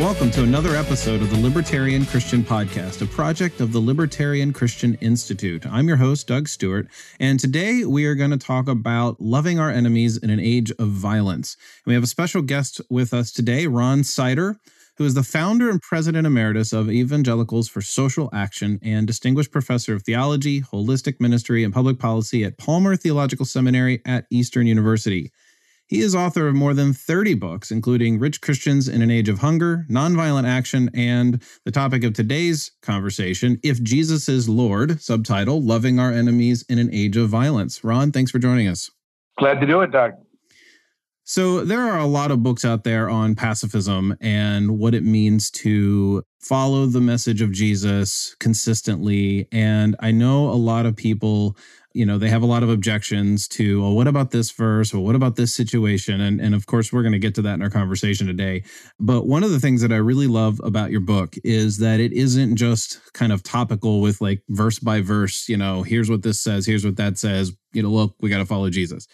Welcome to another episode of the Libertarian Christian Podcast, a project of the Libertarian Christian Institute. I'm your host, Doug Stewart, and today we are going to talk about loving our enemies in an age of violence. And we have a special guest with us today, Ron Sider, who is the founder and president emeritus of Evangelicals for Social Action and distinguished professor of theology, holistic ministry, and public policy at Palmer Theological Seminary at Eastern University. He is author of more than 30 books, including Rich Christians in an Age of Hunger, Nonviolent Action, and the topic of today's conversation, If Jesus is Lord, subtitle, Loving Our Enemies in an Age of Violence. Ron, thanks for joining us. Glad to do it, Doug. So, there are a lot of books out there on pacifism and what it means to follow the message of Jesus consistently. And I know a lot of people you know they have a lot of objections to well what about this verse or what about this situation and and of course we're going to get to that in our conversation today but one of the things that i really love about your book is that it isn't just kind of topical with like verse by verse you know here's what this says here's what that says you know look we got to follow jesus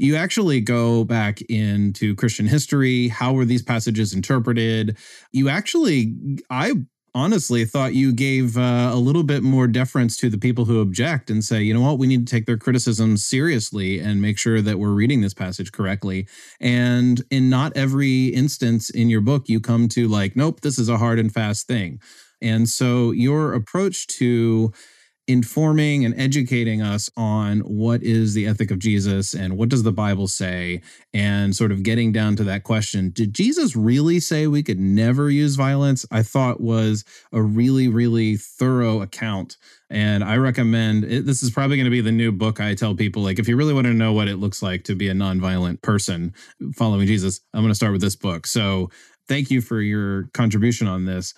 you actually go back into Christian history. How were these passages interpreted? You actually, I honestly thought you gave uh, a little bit more deference to the people who object and say, you know what, we need to take their criticisms seriously and make sure that we're reading this passage correctly. And in not every instance in your book, you come to like, nope, this is a hard and fast thing. And so your approach to informing and educating us on what is the ethic of Jesus and what does the Bible say, and sort of getting down to that question Did Jesus really say we could never use violence? I thought was a really, really thorough account. And I recommend it, this is probably going to be the new book I tell people. Like, if you really want to know what it looks like to be a nonviolent person following Jesus, I'm going to start with this book. So, thank you for your contribution on this.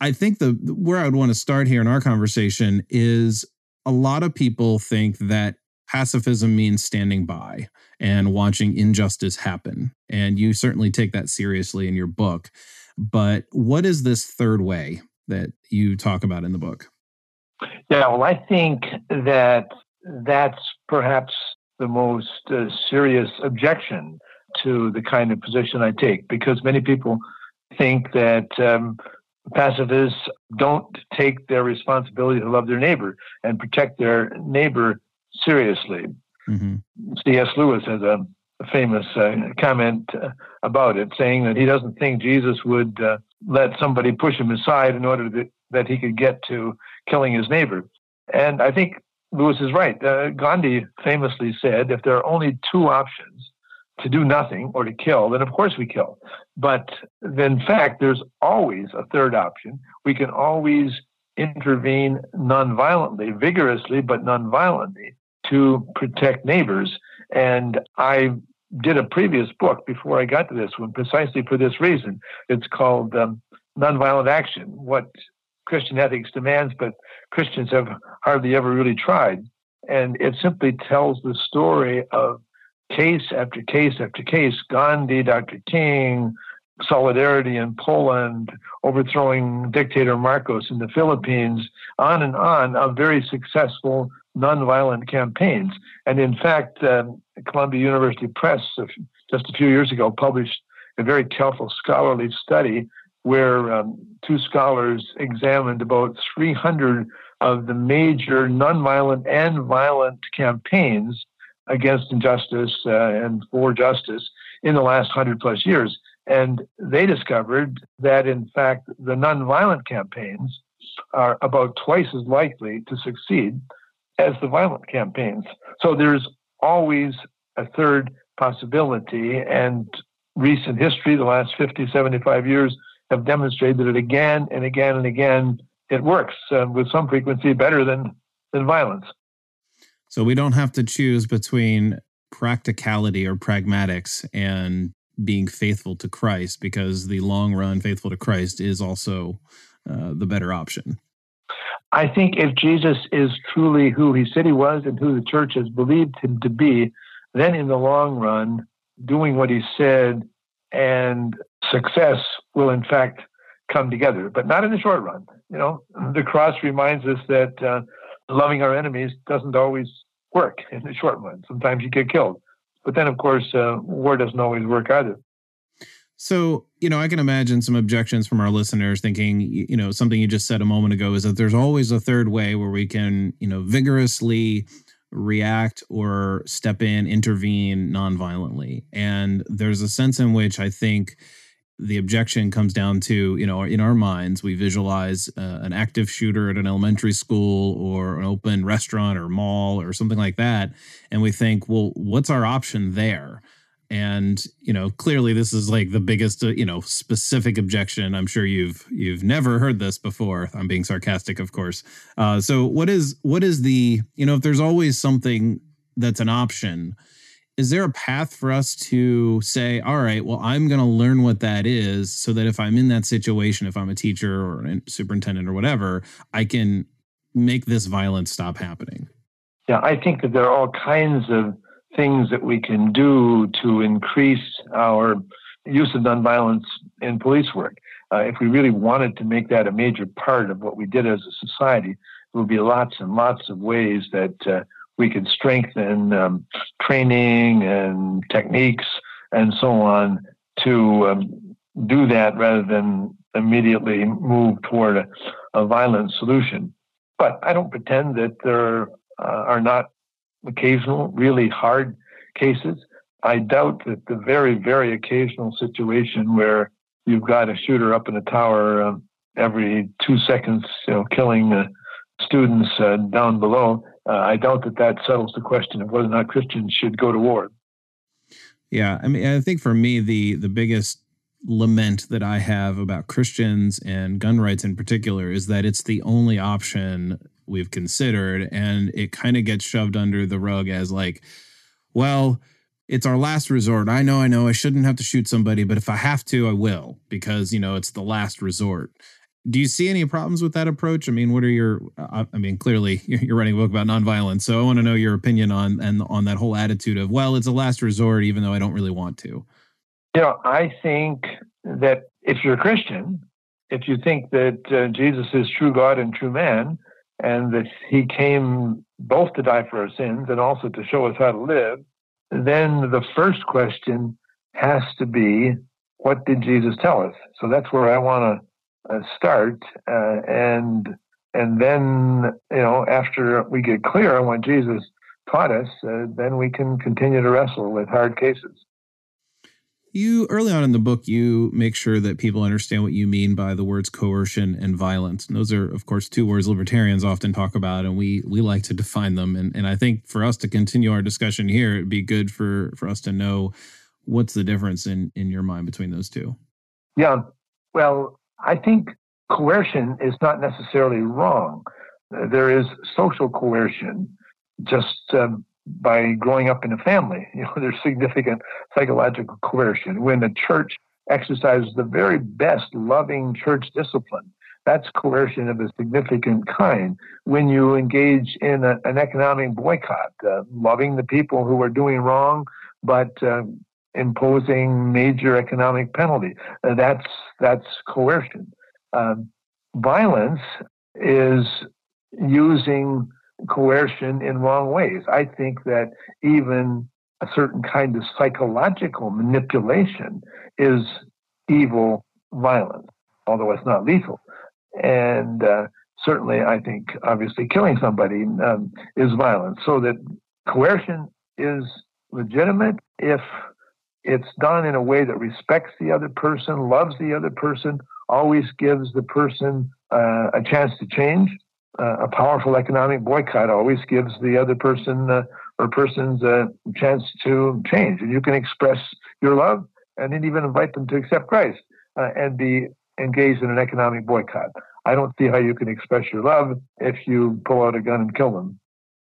I think the where I would want to start here in our conversation is a lot of people think that pacifism means standing by and watching injustice happen. And you certainly take that seriously in your book. But what is this third way that you talk about in the book? Yeah, well, I think that that's perhaps the most uh, serious objection to the kind of position I take because many people think that um, pacifists don't take their responsibility to love their neighbor and protect their neighbor seriously. Mm-hmm. C.S. Lewis has a, a famous uh, comment uh, about it, saying that he doesn't think Jesus would uh, let somebody push him aside in order to, that he could get to killing his neighbor. And I think Lewis is right. Uh, Gandhi famously said, if there are only two options, to do nothing or to kill, then of course we kill. But in fact, there's always a third option. We can always intervene nonviolently, vigorously, but nonviolently to protect neighbors. And I did a previous book before I got to this one precisely for this reason. It's called um, Nonviolent Action What Christian Ethics Demands, but Christians have hardly ever really tried. And it simply tells the story of case after case after case Gandhi, Dr. King, Solidarity in Poland, overthrowing dictator Marcos in the Philippines, on and on of very successful nonviolent campaigns. And in fact, um, Columbia University Press just a few years ago published a very careful scholarly study where um, two scholars examined about 300 of the major nonviolent and violent campaigns against injustice uh, and for justice in the last 100 plus years. And they discovered that, in fact, the nonviolent campaigns are about twice as likely to succeed as the violent campaigns. So there's always a third possibility. And recent history, the last 50, 75 years, have demonstrated it again and again and again it works uh, with some frequency better than, than violence. So we don't have to choose between practicality or pragmatics and being faithful to Christ because the long run faithful to Christ is also uh, the better option. I think if Jesus is truly who he said he was and who the church has believed him to be, then in the long run, doing what he said and success will in fact come together, but not in the short run. You know, the cross reminds us that uh, loving our enemies doesn't always work in the short run. Sometimes you get killed. But then, of course, uh, war doesn't always work either. So, you know, I can imagine some objections from our listeners thinking, you know, something you just said a moment ago is that there's always a third way where we can, you know, vigorously react or step in, intervene nonviolently. And there's a sense in which I think the objection comes down to you know in our minds we visualize uh, an active shooter at an elementary school or an open restaurant or mall or something like that and we think well what's our option there? And you know clearly this is like the biggest uh, you know specific objection. I'm sure you've you've never heard this before. I'm being sarcastic of course. Uh, so what is what is the you know if there's always something that's an option is there a path for us to say all right well i'm going to learn what that is so that if i'm in that situation if i'm a teacher or a superintendent or whatever i can make this violence stop happening yeah i think that there are all kinds of things that we can do to increase our use of nonviolence in police work. Uh, if we really wanted to make that a major part of what we did as a society there would be lots and lots of ways that uh, we could strengthen um, training and techniques and so on to um, do that rather than immediately move toward a, a violent solution. But I don't pretend that there uh, are not occasional, really hard cases. I doubt that the very, very occasional situation where you've got a shooter up in a tower um, every two seconds, you know, killing uh, students uh, down below uh, I doubt that that settles the question of whether or not Christians should go to war. Yeah, I mean, I think for me, the the biggest lament that I have about Christians and gun rights in particular is that it's the only option we've considered, and it kind of gets shoved under the rug as like, well, it's our last resort. I know, I know, I shouldn't have to shoot somebody, but if I have to, I will because you know it's the last resort do you see any problems with that approach? I mean, what are your? I mean, clearly you're writing a book about nonviolence, so I want to know your opinion on and on that whole attitude of well, it's a last resort, even though I don't really want to. You know, I think that if you're a Christian, if you think that uh, Jesus is true God and true man, and that He came both to die for our sins and also to show us how to live, then the first question has to be, what did Jesus tell us? So that's where I want to start, uh, and and then you know after we get clear on what Jesus taught us, uh, then we can continue to wrestle with hard cases. You early on in the book, you make sure that people understand what you mean by the words coercion and violence. And those are, of course, two words libertarians often talk about, and we we like to define them. And and I think for us to continue our discussion here, it'd be good for for us to know what's the difference in in your mind between those two. Yeah, well, I think coercion is not necessarily wrong. There is social coercion just um, by growing up in a family. You know, there's significant psychological coercion. When the church exercises the very best loving church discipline, that's coercion of a significant kind. When you engage in a, an economic boycott, uh, loving the people who are doing wrong, but uh, imposing major economic penalty. Uh, that's that's coercion. Um, violence is using coercion in wrong ways. I think that even a certain kind of psychological manipulation is evil violence, although it's not lethal. And uh, certainly, I think obviously killing somebody um, is violence. So that coercion is legitimate if it's done in a way that respects the other person, loves the other person, always gives the person uh, a chance to change. Uh, a powerful economic boycott always gives the other person uh, or persons a chance to change. And you can express your love and then even invite them to accept Christ uh, and be engaged in an economic boycott. I don't see how you can express your love if you pull out a gun and kill them.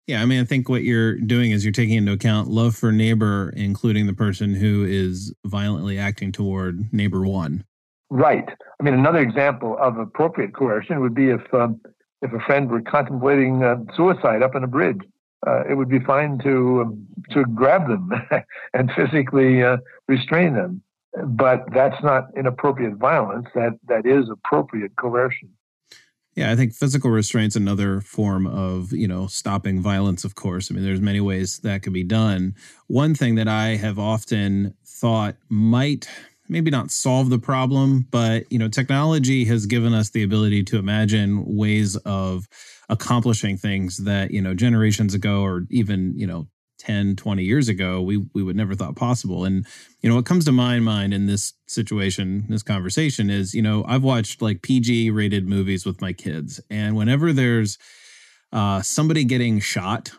Yeah, I mean, I think what you're doing is you're taking into account love for neighbor, including the person who is violently acting toward neighbor one. Right. I mean, another example of appropriate coercion would be if um, if a friend were contemplating uh, suicide up on a bridge, uh, it would be fine to um, to grab them and physically uh, restrain them. But that's not inappropriate violence. That that is appropriate coercion. Yeah, I think physical restraint's another form of, you know, stopping violence, of course. I mean, there's many ways that could be done. One thing that I have often thought might maybe not solve the problem, but, you know, technology has given us the ability to imagine ways of accomplishing things that, you know, generations ago or even, you know, 10 20 years ago we we would never thought possible. And you know what comes to my mind in this situation this conversation is you know i've watched like pg rated movies with my kids. And whenever there's uh, somebody getting shot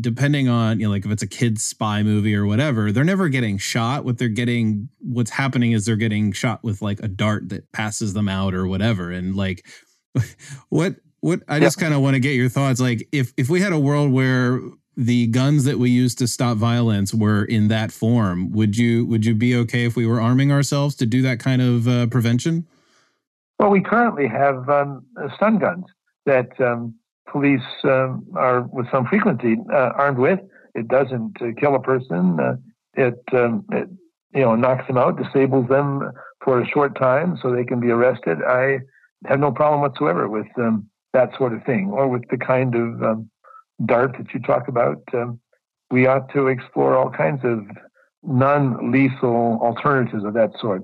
depending on you know like if it's a kid's spy movie or whatever they're never getting shot. What they're getting what's happening is they're getting shot with like a dart that passes them out or whatever. And like what what i just kind of want to get your thoughts. Like if if we had a world where the guns that we use to stop violence were in that form, would you would you be okay if we were arming ourselves to do that kind of uh, prevention? Well, we currently have um, stun guns that um, police um, are with some frequency uh, armed with. It doesn't uh, kill a person. Uh, it, um, it you know knocks them out, disables them for a short time, so they can be arrested. I have no problem whatsoever with um, that sort of thing, or with the kind of um, DART that you talk about, um, we ought to explore all kinds of non lethal alternatives of that sort.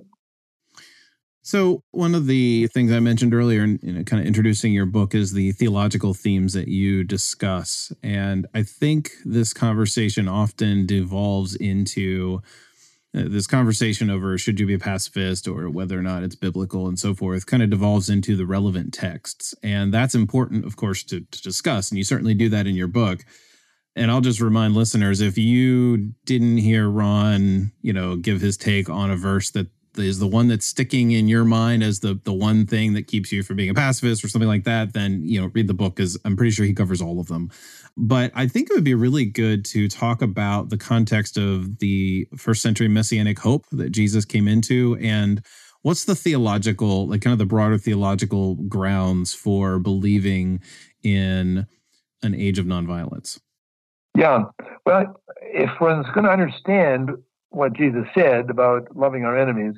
So, one of the things I mentioned earlier, in, in kind of introducing your book, is the theological themes that you discuss. And I think this conversation often devolves into Uh, this conversation over should you be a pacifist or whether or not it's biblical and so forth kind of devolves into the relevant texts. And that's important, of course, to, to discuss. And you certainly do that in your book. And I'll just remind listeners if you didn't hear Ron, you know, give his take on a verse that is the one that's sticking in your mind as the the one thing that keeps you from being a pacifist or something like that, then you know read the book because I'm pretty sure he covers all of them. But I think it would be really good to talk about the context of the first century messianic hope that Jesus came into and what's the theological, like kind of the broader theological grounds for believing in an age of nonviolence? Yeah. Well, if one's going to understand what Jesus said about loving our enemies,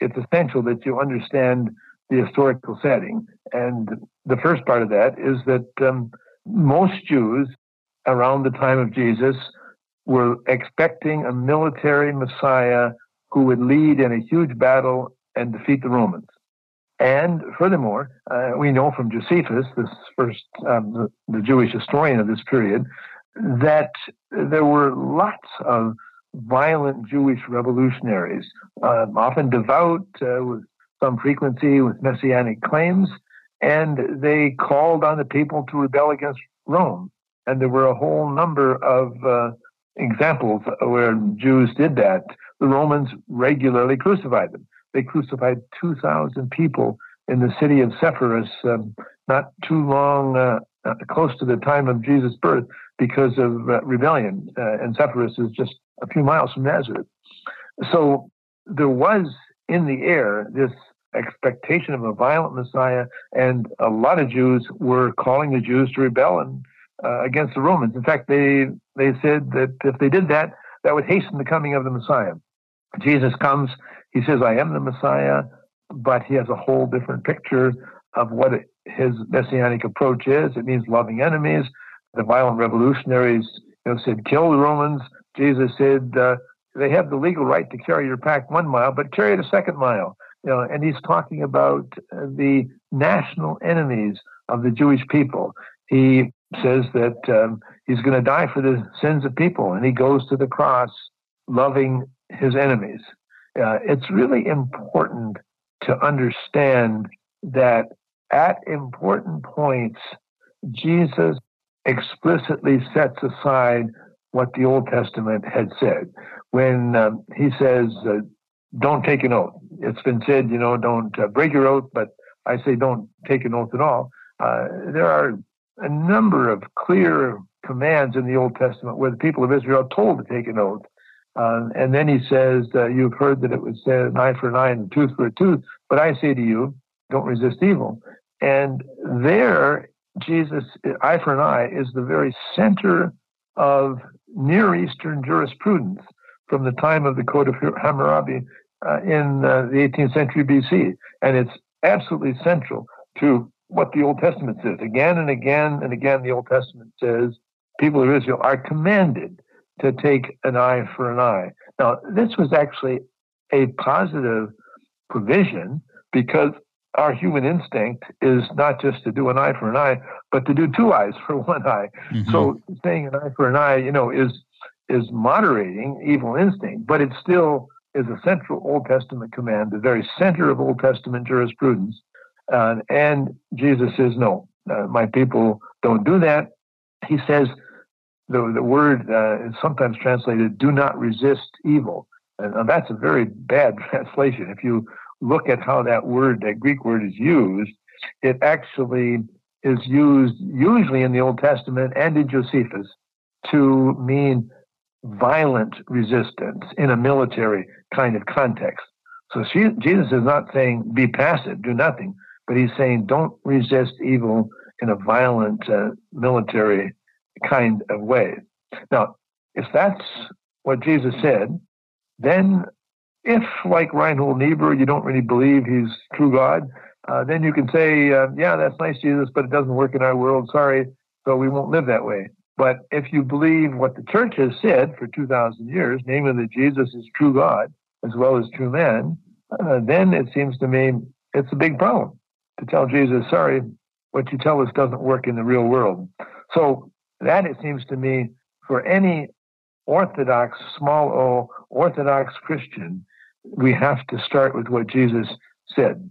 it's essential that you understand the historical setting. And the first part of that is that um, most Jews around the time of Jesus were expecting a military Messiah who would lead in a huge battle and defeat the Romans. And furthermore, uh, we know from Josephus, this first um, the, the, Jewish historian of this period, that there were lots of violent Jewish revolutionaries, uh, often devout, uh, with some frequency, with messianic claims, and they called on the people to rebel against Rome. And there were a whole number of uh, examples where Jews did that. The Romans regularly crucified them. They crucified 2,000 people in the city of Sepphoris um, not too long, uh, uh, close to the time of Jesus' birth, because of uh, rebellion. Uh, and Sepphoris is just a few miles from Nazareth. So there was in the air this expectation of a violent Messiah, and a lot of Jews were calling the Jews to rebel and uh, against the Romans. In fact, they they said that if they did that, that would hasten the coming of the Messiah. Jesus comes, he says, "I am the Messiah," but he has a whole different picture of what his messianic approach is. It means loving enemies. The violent revolutionaries, you know, said, "Kill the Romans." Jesus said, uh, "They have the legal right to carry your pack one mile, but carry it a second mile." You know, and he's talking about uh, the national enemies of the Jewish people. He says that um, he's going to die for the sins of people, and he goes to the cross loving his enemies. Uh, it's really important to understand that at important points, Jesus explicitly sets aside what the Old Testament had said. When um, he says, uh, don't take an oath, it's been said, you know, don't uh, break your oath, but I say don't take an oath at all. Uh, there are a number of clear commands in the Old Testament where the people of Israel are told to take an oath. Uh, and then he says, uh, You've heard that it was said, an eye for an eye and a tooth for a tooth, but I say to you, don't resist evil. And there Jesus, eye for an eye, is the very center of Near Eastern jurisprudence from the time of the Code of Hammurabi uh, in uh, the 18th century BC. And it's absolutely central to what the Old Testament says. Again and again and again, the Old Testament says people of Israel are commanded to take an eye for an eye. Now, this was actually a positive provision because our human instinct is not just to do an eye for an eye, but to do two eyes for one eye. Mm-hmm. So saying an eye for an eye, you know, is is moderating evil instinct, but it still is a central Old Testament command, the very center of Old Testament jurisprudence. Uh, and Jesus says, no, uh, my people don't do that. He says, the, the word uh, is sometimes translated, do not resist evil. And, and that's a very bad translation. If you look at how that word, that Greek word is used, it actually is used usually in the Old Testament and in Josephus to mean violent resistance in a military kind of context. So she, Jesus is not saying be passive, do nothing, but he's saying don't resist evil in a violent uh, military kind of way. Now, if that's what Jesus said, then if, like Reinhold Niebuhr, you don't really believe he's true God, uh, then you can say, uh, yeah, that's nice, Jesus, but it doesn't work in our world. Sorry, so we won't live that way. But if you believe what the church has said for 2,000 years, namely that Jesus is true God as well as true man, uh, then it seems to me it's a big problem to tell Jesus, sorry, what you tell us doesn't work in the real world. So that, it seems to me, for any Orthodox, small o, Orthodox Christian, we have to start with what Jesus said.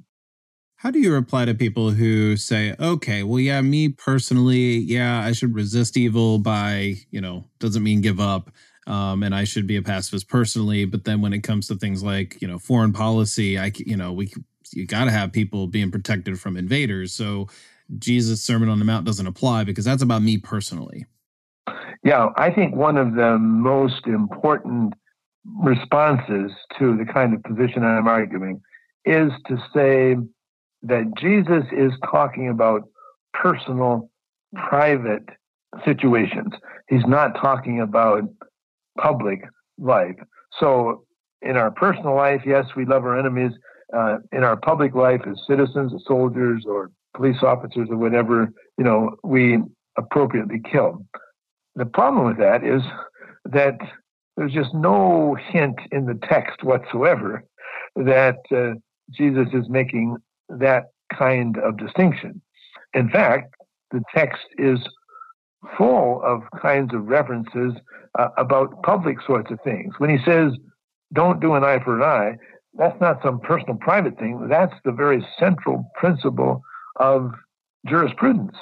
How do you reply to people who say, okay, well, yeah, me personally, yeah, I should resist evil by, you know, doesn't mean give up. Um, and I should be a pacifist personally. But then when it comes to things like, you know, foreign policy, I, you know, we, you got to have people being protected from invaders. So Jesus' Sermon on the Mount doesn't apply because that's about me personally. Yeah, I think one of the most important responses to the kind of position I'm arguing is to say that Jesus is talking about personal, private situations. He's not talking about public life. So, in our personal life, yes, we love our enemies. Uh, in our public life, as citizens, as soldiers, or police officers, or whatever, you know, we appropriately kill. The problem with that is that there's just no hint in the text whatsoever that uh, Jesus is making that kind of distinction. In fact, the text is full of kinds of references uh, about public sorts of things. When he says, don't do an eye for an eye, that's not some personal private thing. That's the very central principle of jurisprudence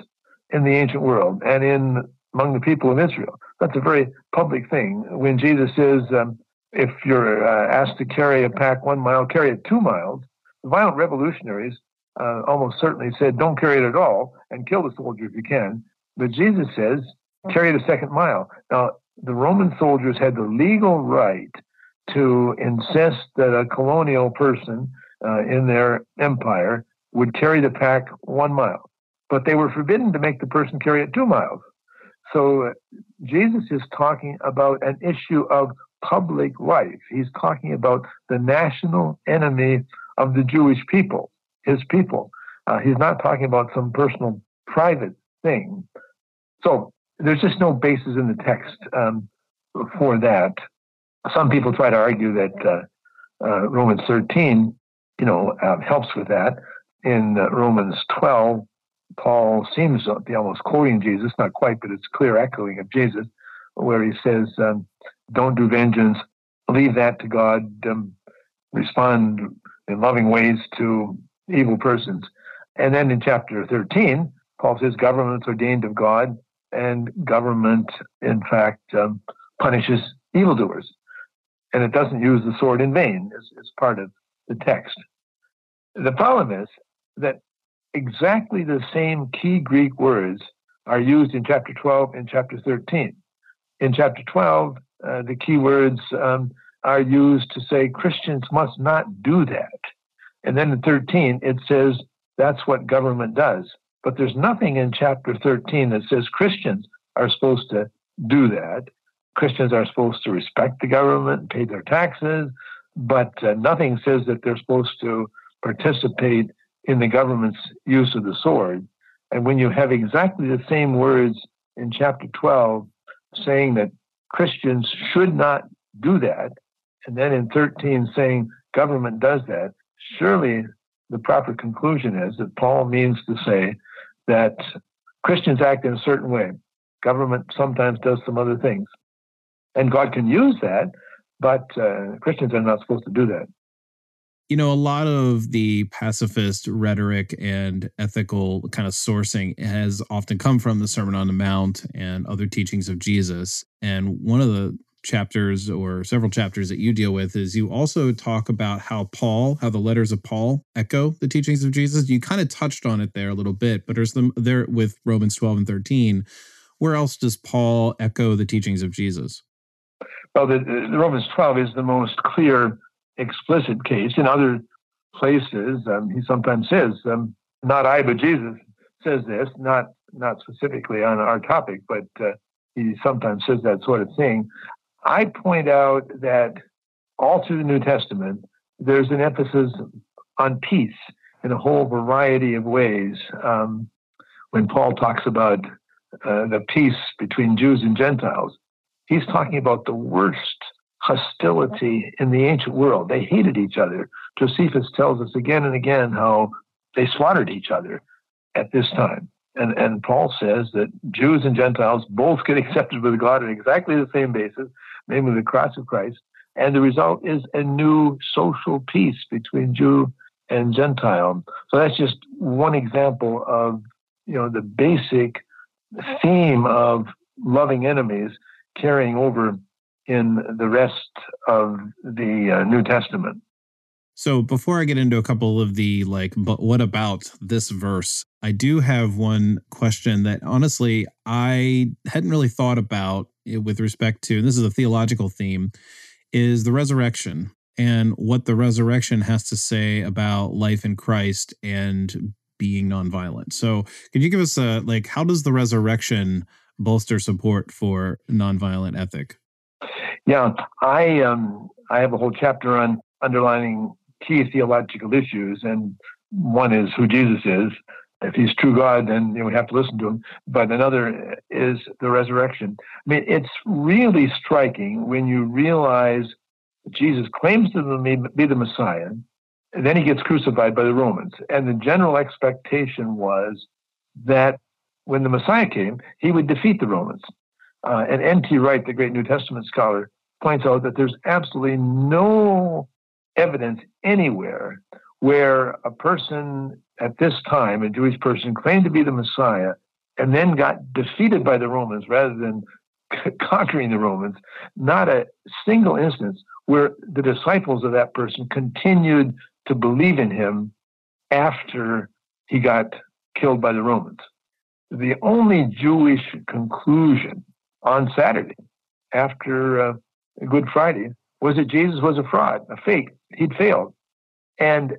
in the ancient world and in among the people of Israel. That's a very public thing. When Jesus says, um, if you're uh, asked to carry a pack one mile, carry it two miles, the violent revolutionaries uh, almost certainly said, don't carry it at all and kill the soldier if you can. But Jesus says, carry it a second mile. Now, the Roman soldiers had the legal right to insist that a colonial person uh, in their empire would carry the pack one mile, but they were forbidden to make the person carry it two miles. So Jesus is talking about an issue of public life. He's talking about the national enemy of the Jewish people, his people. Uh, he's not talking about some personal, private thing. So there's just no basis in the text um, for that. Some people try to argue that uh, uh, Romans 13, you know, uh, helps with that. In uh, Romans 12, Paul seems to be almost quoting Jesus, not quite, but it's clear echoing of Jesus, where he says, um, "Don't do vengeance; leave that to God. Um, respond in loving ways to evil persons." And then in chapter 13, Paul says, "Government's ordained of God, and government, in fact, um, punishes evildoers." And it doesn't use the sword in vain as, as part of the text. The problem is that exactly the same key Greek words are used in chapter 12 and chapter 13. In chapter 12, uh, the key words um, are used to say Christians must not do that. And then in 13, it says that's what government does. But there's nothing in chapter 13 that says Christians are supposed to do that. Christians are supposed to respect the government, and pay their taxes, but uh, nothing says that they're supposed to participate in the government's use of the sword. And when you have exactly the same words in chapter 12 saying that Christians should not do that, and then in 13 saying government does that, surely the proper conclusion is that Paul means to say that Christians act in a certain way. Government sometimes does some other things. And God can use that, but uh, Christians are not supposed to do that. You know, a lot of the pacifist rhetoric and ethical kind of sourcing has often come from the Sermon on the Mount and other teachings of Jesus. And one of the chapters or several chapters that you deal with is you also talk about how Paul, how the letters of Paul echo the teachings of Jesus. You kind of touched on it there a little bit, but there's them there with Romans 12 and 13. Where else does Paul echo the teachings of Jesus? Well, the, the Romans 12 is the most clear, explicit case. In other places, um, he sometimes says, um, "Not I, but Jesus says this." Not not specifically on our topic, but uh, he sometimes says that sort of thing. I point out that all through the New Testament, there's an emphasis on peace in a whole variety of ways. Um, when Paul talks about uh, the peace between Jews and Gentiles, he's talking about the worst hostility in the ancient world. They hated each other. Josephus tells us again and again how they slaughtered each other at this time. And, and Paul says that Jews and Gentiles both get accepted with God on exactly the same basis, namely the cross of Christ. And the result is a new social peace between Jew and Gentile. So that's just one example of you know the basic theme of loving enemies carrying over in the rest of the uh, New Testament. So before I get into a couple of the like, but what about this verse? I do have one question that honestly I hadn't really thought about with respect to, and this is a theological theme, is the resurrection and what the resurrection has to say about life in Christ and being nonviolent. So, could you give us a like, how does the resurrection bolster support for nonviolent ethic? Yeah, I um, I have a whole chapter on underlining key theological issues, and one is who Jesus is. If he's true God, then you know, we have to listen to him. But another is the resurrection. I mean, it's really striking when you realize that Jesus claims to be the Messiah, and then he gets crucified by the Romans. And the general expectation was that when the Messiah came, he would defeat the Romans. Uh, and N.T. Wright, the great New Testament scholar, points out that there's absolutely no evidence anywhere where a person at this time, a Jewish person, claimed to be the Messiah and then got defeated by the Romans rather than conquering the Romans. Not a single instance where the disciples of that person continued to believe in him after he got killed by the Romans. The only Jewish conclusion on Saturday after uh, Good Friday was that Jesus was a fraud, a fake. He'd failed. And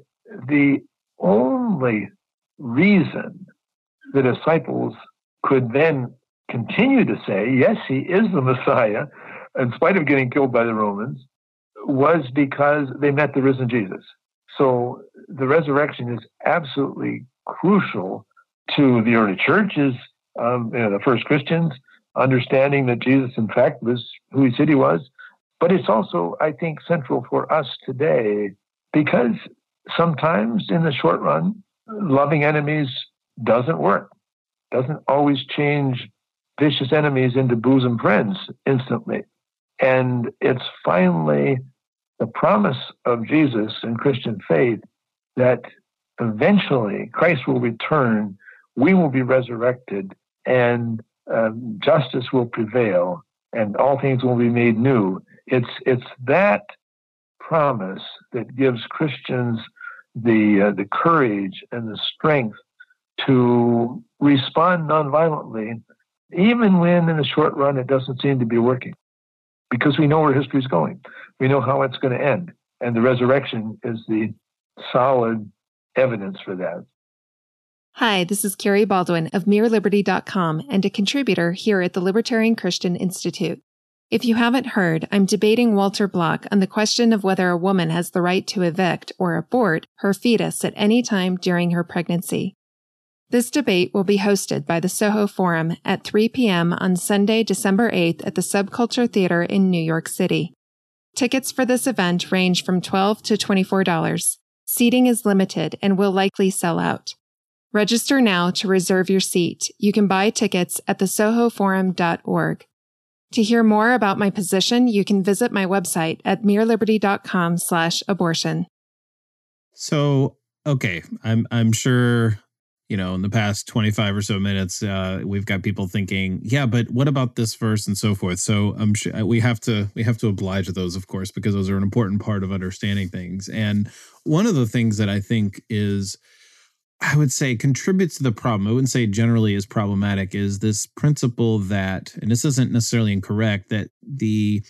the only reason the disciples could then continue to say, yes, he is the Messiah, in spite of getting killed by the Romans, was because they met the risen Jesus. So the resurrection is absolutely crucial to the early churches, um, you know, the first Christians, understanding that Jesus, in fact, was who he said he was. But it's also, I think, central for us today because sometimes in the short run, loving enemies doesn't work, doesn't always change vicious enemies into bosom friends instantly. And it's finally the promise of Jesus and Christian faith that eventually Christ will return, we will be resurrected, and um, justice will prevail, and all things will be made new. It's it's that promise that gives Christians the uh, the courage and the strength to respond nonviolently, even when in the short run it doesn't seem to be working, because we know where history is going. We know how it's going to end, and the resurrection is the solid evidence for that. Hi, this is Kerry Baldwin of MereLiberty.com and a contributor here at the Libertarian Christian Institute. If you haven't heard, I'm debating Walter Block on the question of whether a woman has the right to evict or abort her fetus at any time during her pregnancy. This debate will be hosted by the Soho Forum at 3 p.m. on Sunday, December 8th at the Subculture Theater in New York City. Tickets for this event range from 12 to $24. Seating is limited and will likely sell out. Register now to reserve your seat. You can buy tickets at thesohoforum.org. To hear more about my position, you can visit my website at mereliberty.com slash abortion. So, okay, I'm I'm sure you know in the past 25 or so minutes uh, we've got people thinking yeah but what about this verse and so forth so i'm sure we have to we have to oblige those of course because those are an important part of understanding things and one of the things that i think is I would say contributes to the problem. I wouldn't say generally is problematic. Is this principle that, and this isn't necessarily incorrect, that the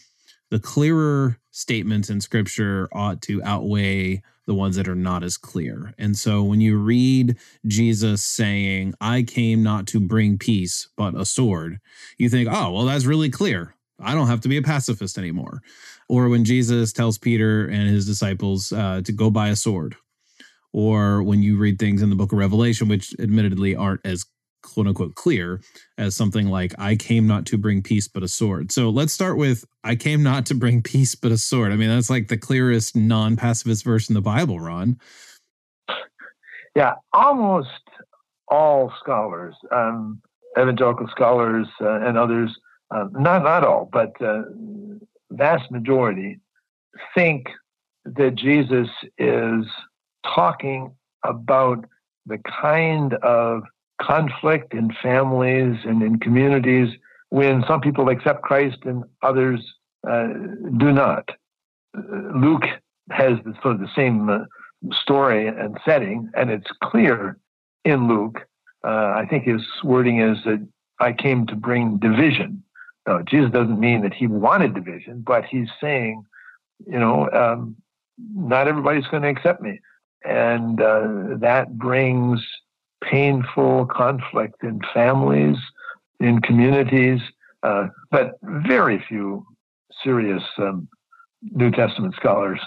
the clearer statements in Scripture ought to outweigh the ones that are not as clear. And so when you read Jesus saying, "I came not to bring peace but a sword," you think, "Oh, well, that's really clear. I don't have to be a pacifist anymore." Or when Jesus tells Peter and his disciples uh, to go buy a sword or when you read things in the book of Revelation, which admittedly aren't as quote unquote clear as something like, I came not to bring peace but a sword. So let's start with, I came not to bring peace but a sword. I mean, that's like the clearest non pacifist verse in the Bible, Ron. Yeah, almost all scholars, um, evangelical scholars uh, and others, uh, not, not all, but uh, vast majority, think that Jesus is talking about the kind of conflict in families and in communities when some people accept Christ and others uh, do not. Luke has sort of the same uh, story and setting, and it's clear in Luke. Uh, I think his wording is that I came to bring division. No, Jesus doesn't mean that he wanted division, but he's saying, you know, um, not everybody's going to accept me and uh, that brings painful conflict in families, in communities, uh, but very few serious um, New Testament scholars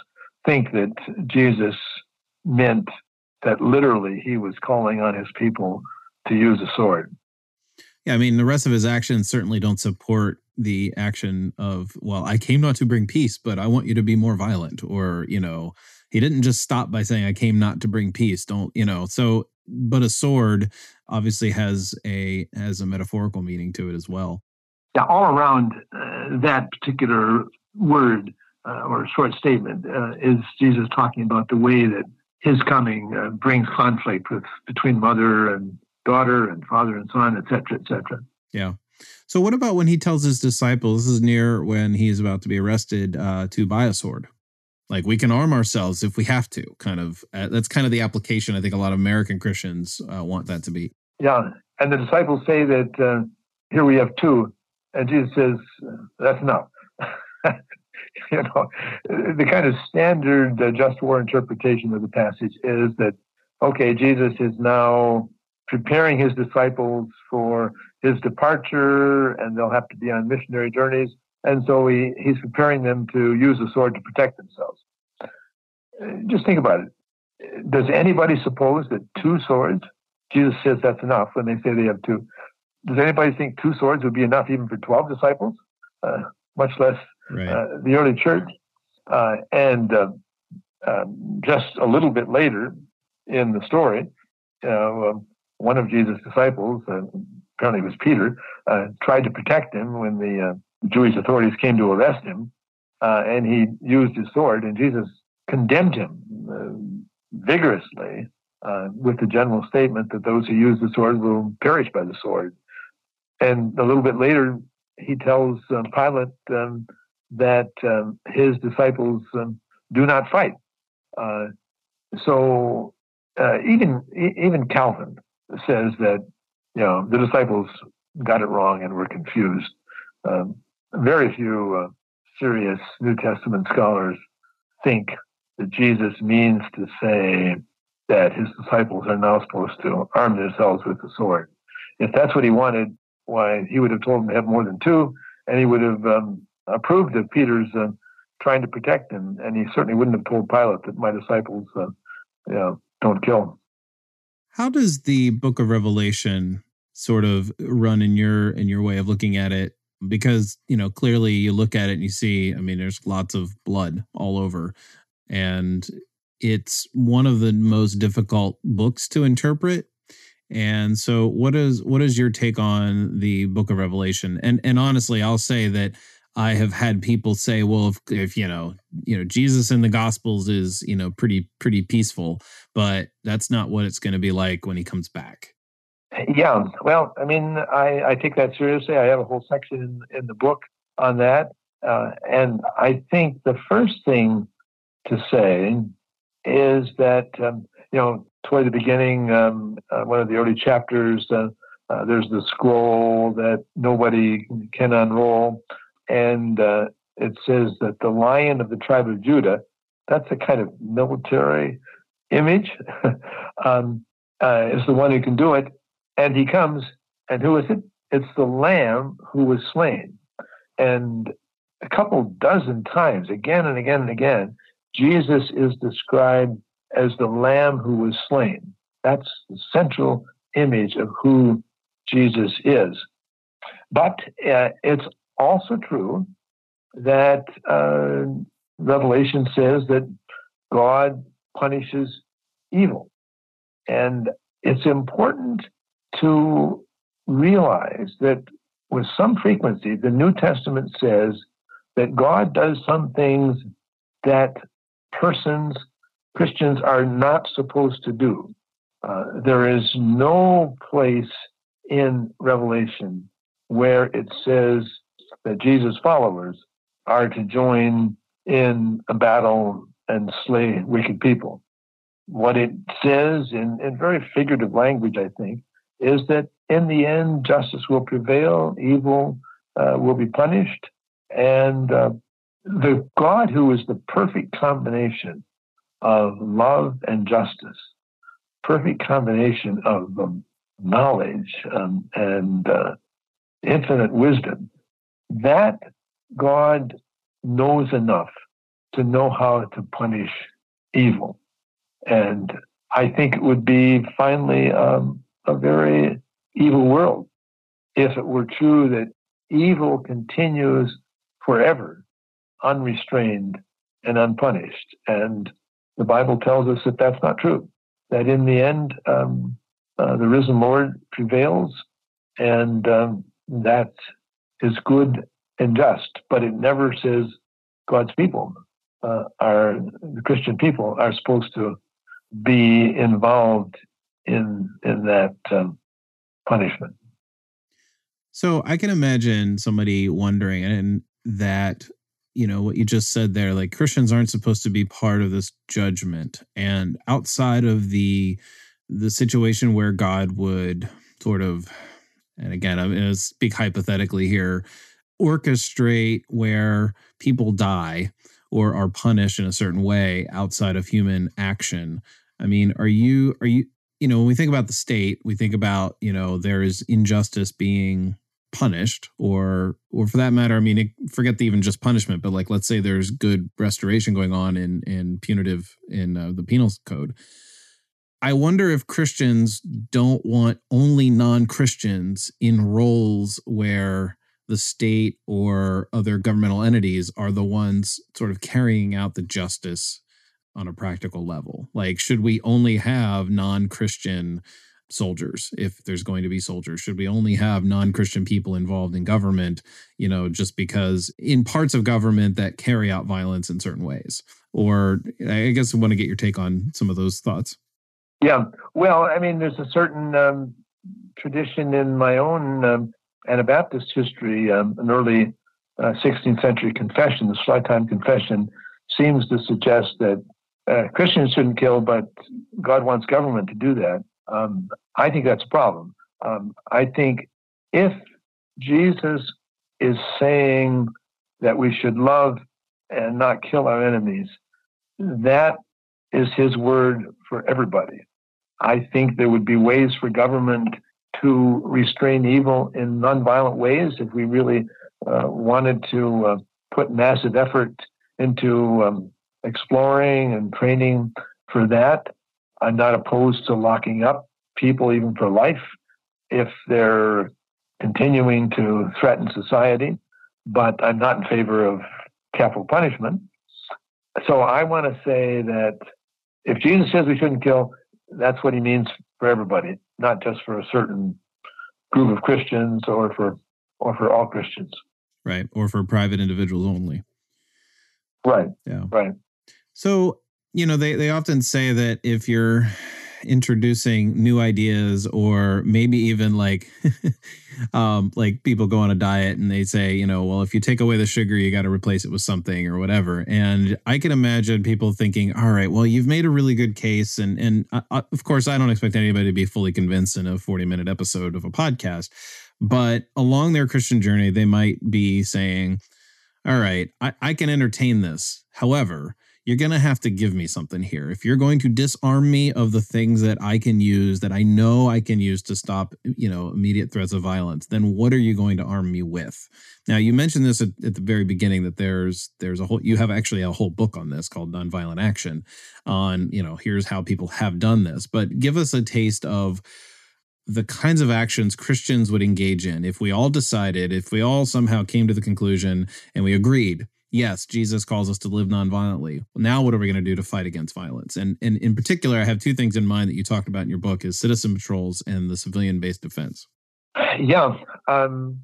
think that Jesus meant that literally he was calling on his people to use a sword. Yeah, I mean, the rest of his actions certainly don't support the action of, well, I came not to bring peace, but I want you to be more violent, or, you know, he didn't just stop by saying, I came not to bring peace. Don't, you know, so, but a sword obviously has a, has a metaphorical meaning to it as well. Yeah, all around uh, that particular word uh, or short statement uh, is Jesus talking about the way that his coming uh, brings conflict with between mother and daughter and father and son, et cetera, et cetera. Yeah. So, what about when he tells his disciples, this is near when he's about to be arrested, uh, to buy a sword? Like we can arm ourselves if we have to kind of uh, that's kind of the application i think a lot of american christians uh, want that to be. Yeah and the disciples say that uh, here we have two and jesus says that's enough. You know the kind of standard uh, just war interpretation of the passage is that okay jesus is now preparing his disciples for his departure and they'll have to be on missionary journeys and so he, he's preparing them to use the sword to protect themselves. Just think about it. Does anybody suppose that two swords, Jesus says that's enough when they say they have two. Does anybody think two swords would be enough even for 12 disciples, uh, much less right. uh, the early church? Uh, and uh, um, just a little bit later in the story, um, one of Jesus' disciples, uh, apparently it was Peter, uh, tried to protect him when the Jewish authorities came to arrest him, uh, and he used his sword, and Jesus condemned him uh, vigorously uh, with the general statement that those who use the sword will perish by the sword. And a little bit later, he tells um, Pilate um, that um, his disciples um, do not fight. Uh, so uh, even even Calvin says that you know the disciples got it wrong and were confused. Um, very few uh, serious New Testament scholars think that Jesus means to say that his disciples are now supposed to arm themselves with the sword. If that's what he wanted, why he would have told them to have more than two, and he would have um, approved of Peter's uh, trying to protect him, and he certainly wouldn't have told Pilate that my disciples, uh, you know, don't kill him. How does the Book of Revelation sort of run in your in your way of looking at it? Because you know, clearly you look at it and you see, I mean, there's lots of blood all over, and it's one of the most difficult books to interpret and so what is what is your take on the book of Revelation? And and honestly, I'll say that I have had people say, well, if, if you know, you know, Jesus in the Gospels is you know pretty pretty peaceful, but that's not what it's going to be like when he comes back. Yeah, well, I mean, I, I take that seriously. I have a whole section in, in the book on that, uh, and I think the first thing to say is that um, you know toward the beginning, um, uh, one of the early chapters, uh, uh, there's the scroll that nobody can unroll, and uh, it says that the Lion of the tribe of Judah. That's a kind of military image. um, uh, is the one who can do it, and he comes, and who is it? It's the Lamb who was slain, and a couple dozen times, again and again and again, Jesus is described as the lamb who was slain. That's the central image of who Jesus is. But uh, it's also true that uh, Revelation says that God punishes evil. And it's important to realize that with some frequency, the New Testament says that God does some things that persons Christians are not supposed to do. Uh, there is no place in Revelation where it says that Jesus' followers are to join in a battle and slay wicked people. What it says in, in very figurative language, I think, is that in the end, justice will prevail, evil uh, will be punished, and uh, the God who is the perfect combination of love and justice, perfect combination of um, knowledge um, and uh, infinite wisdom, that God knows enough to know how to punish evil. And I think it would be finally um, a very evil world if it were true that evil continues forever, unrestrained and unpunished. And the Bible tells us that that's not true. That in the end, um, uh, the risen Lord prevails, and um, that is good and just. But it never says God's people uh, are the Christian people are supposed to be involved in in that um, punishment. So I can imagine somebody wondering, and that you know what you just said there like christians aren't supposed to be part of this judgment and outside of the the situation where god would sort of and again i'm going to speak hypothetically here orchestrate where people die or are punished in a certain way outside of human action i mean are you are you you know when we think about the state we think about you know there is injustice being punished or or for that matter i mean forget the even just punishment but like let's say there's good restoration going on in in punitive in uh, the penal code. I wonder if christians don't want only non-christians in roles where the state or other governmental entities are the ones sort of carrying out the justice on a practical level? Like should we only have non-christian soldiers if there's going to be soldiers? Should we only have non-christian people involved in government you know just because in parts of government that carry out violence in certain ways? Or i guess i want to get your take on some of those thoughts. Yeah. Well i mean there's a certain um, tradition in my own um, anabaptist history um, an early uh, 16th century confession the Schleitheim confession seems to suggest that uh, Christians shouldn't kill, but God wants government to do that. Um, I think that's a problem. Um, I think if Jesus is saying that we should love and not kill our enemies, that is his word for everybody. I think there would be ways for government to restrain evil in nonviolent ways if we really uh, wanted to uh, put massive effort into um, exploring and training for that. I'm not opposed to locking up people even for life if they're continuing to threaten society, but I'm not in favor of capital punishment. So I want to say that if Jesus says we shouldn't kill, that's what he means for everybody, not just for a certain group of Christians or for or for all Christians. Right. Or for private individuals only. Right. Yeah. Right. So, you know, they, they often say that if you're introducing new ideas or maybe even like um like people go on a diet and they say you know well if you take away the sugar you got to replace it with something or whatever. And i can imagine people thinking all right well you've made a really good case and and uh, uh of course i don't expect anybody to be fully convinced in a 40 minute episode of a podcast but along their christian journey they might be saying all right i, I can entertain this. However you're going to have to give me something here. If you're going to disarm me of the things that I can use that I know I can use to stop, you know, immediate threats of violence, then what are you going to arm me with? Now, you mentioned this at, at the very beginning that there's there's a whole you have actually a whole book on this called Nonviolent Action on, you know, here's how people have done this. But give us a taste of the kinds of actions Christians would engage in if we all decided, if we all somehow came to the conclusion and we agreed yes, Jesus calls us to live nonviolently. Now, what are we going to do to fight against violence? And, and in particular, I have two things in mind that you talked about in your book: is citizen patrols and the civilian-based defense. Yeah, um,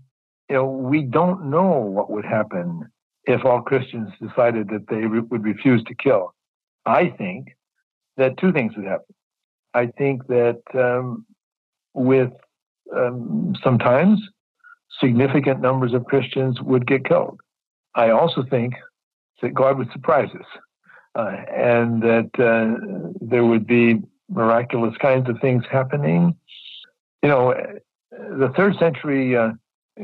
you know, we don't know what would happen if all Christians decided that they re- would refuse to kill. I think that two things would happen. I think that um, with um, sometimes significant numbers of Christians would get killed. I also think that God would surprise us uh, and that uh, there would be miraculous kinds of things happening. You know, the third century uh,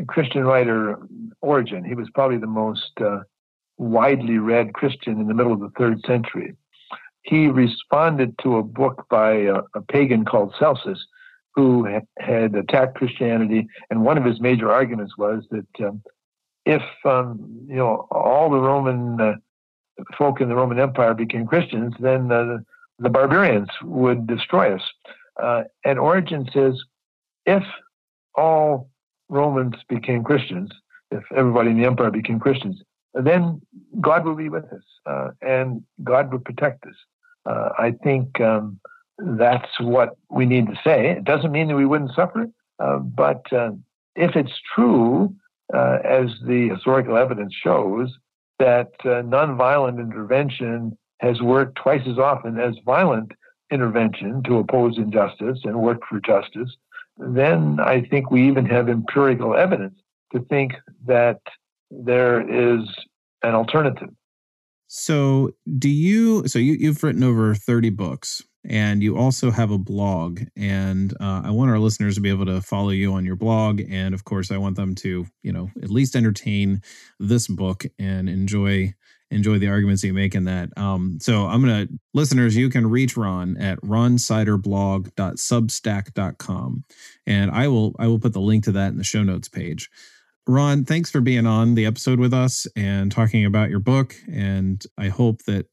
Christian writer Origen, he was probably the most uh, widely read Christian in the middle of the third century. He responded to a book by a, a pagan called Celsus, who had attacked Christianity, and one of his major arguments was that um, if um, you know all the Roman uh, folk in the Roman Empire became Christians, then uh, the barbarians would destroy us. Uh, and Origen says, if all Romans became Christians, if everybody in the empire became Christians, then God would be with us, uh, and God would protect us. Uh, I think um, that's what we need to say. It doesn't mean that we wouldn't suffer, uh, but if it's true uh, as the historical evidence shows, that uh, nonviolent intervention has worked twice as often as violent intervention to oppose injustice and work for justice, then I think we even have empirical evidence to think that there is an alternative. So, do you? So you you've written over thirty books and you also have a blog and uh, i want our listeners to be able to follow you on your blog and of course i want them to you know at least entertain this book and enjoy enjoy the arguments you make in that. Um, so i'm gonna listeners you can reach ron at ronsiderblog.substack.com and i will i will put the link to that in the show notes page. Ron thanks for being on the episode with us and talking about your book and i hope that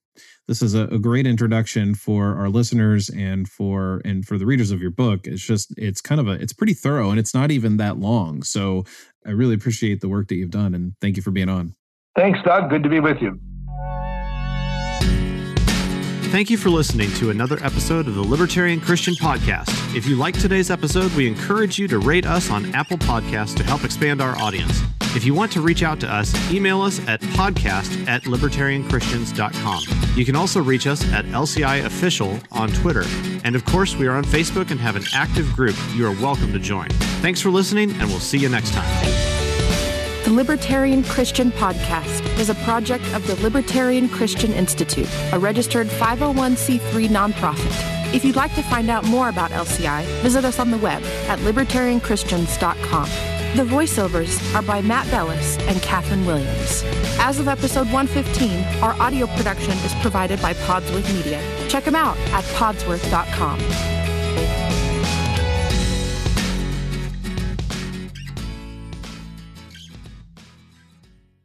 this is a, a, great introduction for our listeners and for and for the readers of your book. It's just it's kind of a it's pretty thorough and it's not even that long. So i really appreciate the work that you've done and thank you for being on. Thanks doug. Good to be with you. Thank you for listening to another episode of the Libertarian Christian Podcast. If you like today's episode, we encourage you to rate us on Apple Podcasts to help expand our audience. If you want to reach out to us, email us at podcast at libertarianchristians.com. You can also reach us at LCI Official on Twitter. And of course, we are on Facebook and have an active group you are welcome to join. Thanks for listening, and we'll see you next time. The Libertarian Christian Podcast is a project of the Libertarian Christian Institute, a registered 501c3 nonprofit. If you'd like to find out more about LCI, visit us on the web at libertarianchristians.com. The voiceovers are by Matt Bellis and Katherine Williams. As of episode 115, our audio production is provided by Podsworth Media. Check them out at podsworth.com.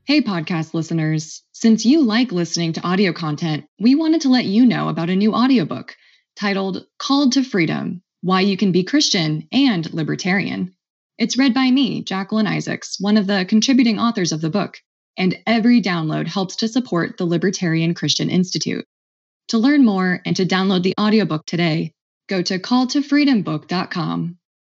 Hey, podcast listeners. Since you like listening to audio content, we wanted to let you know about a new audiobook titled Called to Freedom Why You Can Be Christian and Libertarian. It's read by me, Jacqueline Isaacs, one of the contributing authors of the book, and every download helps to support the Libertarian Christian Institute. To learn more and to download the audiobook today, go to calltofreedombook.com.